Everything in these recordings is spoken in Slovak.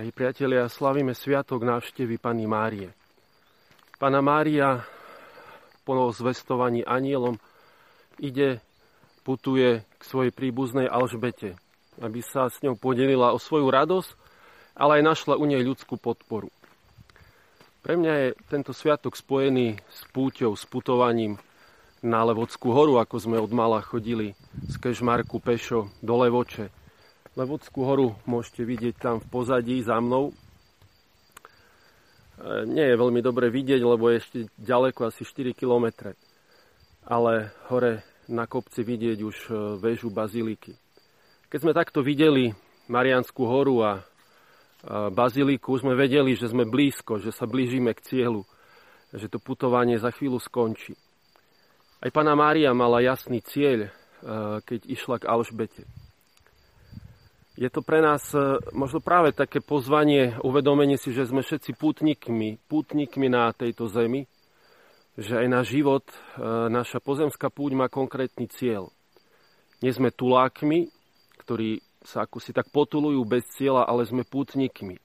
Drahí priatelia, slavíme sviatok návštevy Pany Márie. Pana Mária po zvestovaní anielom ide, putuje k svojej príbuznej Alžbete, aby sa s ňou podelila o svoju radosť, ale aj našla u nej ľudskú podporu. Pre mňa je tento sviatok spojený s púťou, s putovaním na Levodskú horu, ako sme od mala chodili z Kežmarku pešo do Levoče Levodskú horu môžete vidieť tam v pozadí za mnou. E, nie je veľmi dobre vidieť, lebo je ešte ďaleko, asi 4 km. Ale hore na kopci vidieť už e, väžu baziliky. Keď sme takto videli Marianskú horu a baziliku, sme vedeli, že sme blízko, že sa blížime k cieľu, že to putovanie za chvíľu skončí. Aj pána Mária mala jasný cieľ, e, keď išla k Alžbete je to pre nás e, možno práve také pozvanie, uvedomenie si, že sme všetci pútnikmi, pútnikmi na tejto zemi, že aj náš život, e, naša pozemská púť má konkrétny cieľ. Nie sme tulákmi, ktorí sa ako si tak potulujú bez cieľa, ale sme pútnikmi.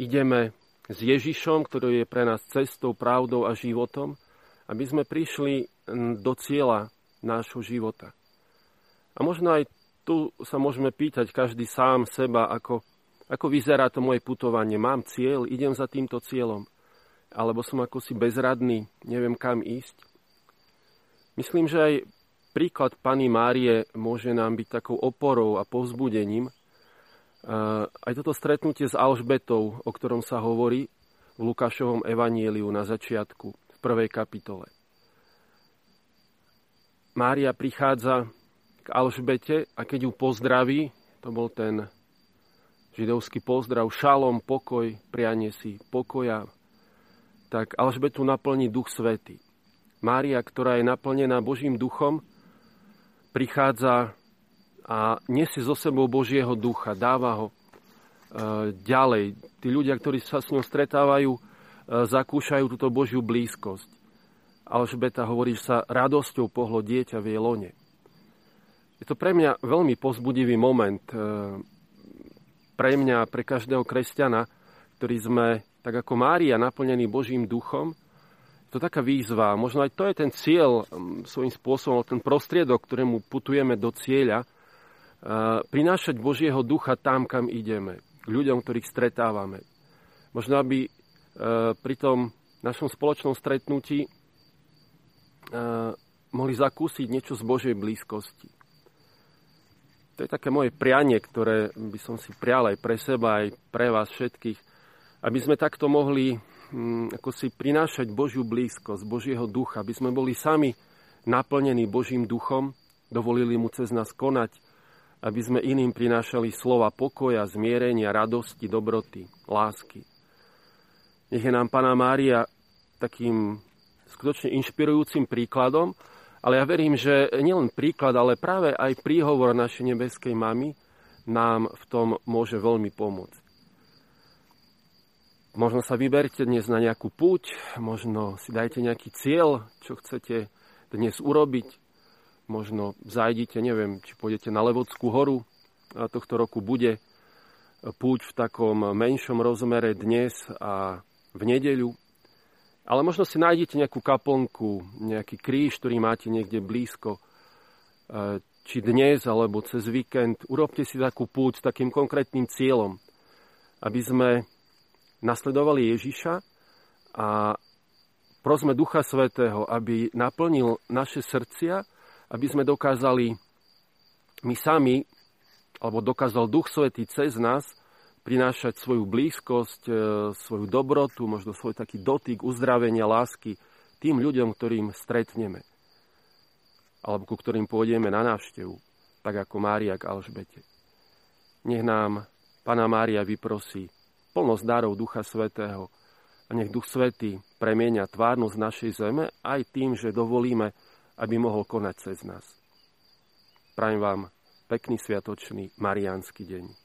Ideme s Ježišom, ktorý je pre nás cestou, pravdou a životom, aby sme prišli do cieľa nášho života. A možno aj tu sa môžeme pýtať každý sám seba, ako, ako vyzerá to moje putovanie. Mám cieľ, idem za týmto cieľom. Alebo som ako si bezradný, neviem kam ísť. Myslím, že aj príklad Pany Márie môže nám byť takou oporou a povzbudením. Aj toto stretnutie s Alžbetou, o ktorom sa hovorí v Lukášovom evanieliu na začiatku, v prvej kapitole. Mária prichádza Alžbete a keď ju pozdraví, to bol ten židovský pozdrav, šalom, pokoj, prianie si pokoja, tak Alžbetu naplní Duch Svety. Mária, ktorá je naplnená Božím duchom, prichádza a nesie zo sebou Božieho ducha, dáva ho e, ďalej. Tí ľudia, ktorí sa s ňou stretávajú, e, zakúšajú túto Božiu blízkosť. Alžbeta hovorí, že sa radosťou pohlo dieťa v jej lone. Je to pre mňa veľmi pozbudivý moment. E, pre mňa, pre každého kresťana, ktorý sme, tak ako Mária, naplnení Božím duchom, je to taká výzva. Možno aj to je ten cieľ svojím spôsobom, ten prostriedok, ktorému putujeme do cieľa, e, prinášať Božieho ducha tam, kam ideme. K ľuďom, ktorých stretávame. Možno aby e, pri tom našom spoločnom stretnutí mohli zakúsiť niečo z Božej blízkosti to je také moje prianie, ktoré by som si prial aj pre seba, aj pre vás všetkých, aby sme takto mohli hm, ako si prinášať Božiu blízkosť, Božieho ducha, aby sme boli sami naplnení Božím duchom, dovolili mu cez nás konať, aby sme iným prinášali slova pokoja, zmierenia, radosti, dobroty, lásky. Nech je nám Pana Mária takým skutočne inšpirujúcim príkladom, ale ja verím, že nielen príklad, ale práve aj príhovor našej nebeskej mamy nám v tom môže veľmi pomôcť. Možno sa vyberte dnes na nejakú púť, možno si dajte nejaký cieľ, čo chcete dnes urobiť. Možno zajdite, neviem, či pôjdete na Levodskú horu. A tohto roku bude púť v takom menšom rozmere dnes a v nedeľu. Ale možno si nájdete nejakú kaplnku, nejaký kríž, ktorý máte niekde blízko, e, či dnes, alebo cez víkend. Urobte si takú púť s takým konkrétnym cieľom, aby sme nasledovali Ježiša a prosme Ducha Svetého, aby naplnil naše srdcia, aby sme dokázali my sami, alebo dokázal Duch Svetý cez nás prinášať svoju blízkosť, e, svoju dobrotu, možno svoj taký dotyk, uzdravenia, lásky tým ľuďom, ktorým stretneme. Alebo ku ktorým pôjdeme na návštevu, tak ako Mária k Alžbete. Nech nám Pana Mária vyprosí plnosť darov Ducha Svetého a nech Duch Svetý premienia tvárnosť našej zeme aj tým, že dovolíme, aby mohol konať cez nás. Prajem vám pekný sviatočný mariánsky deň.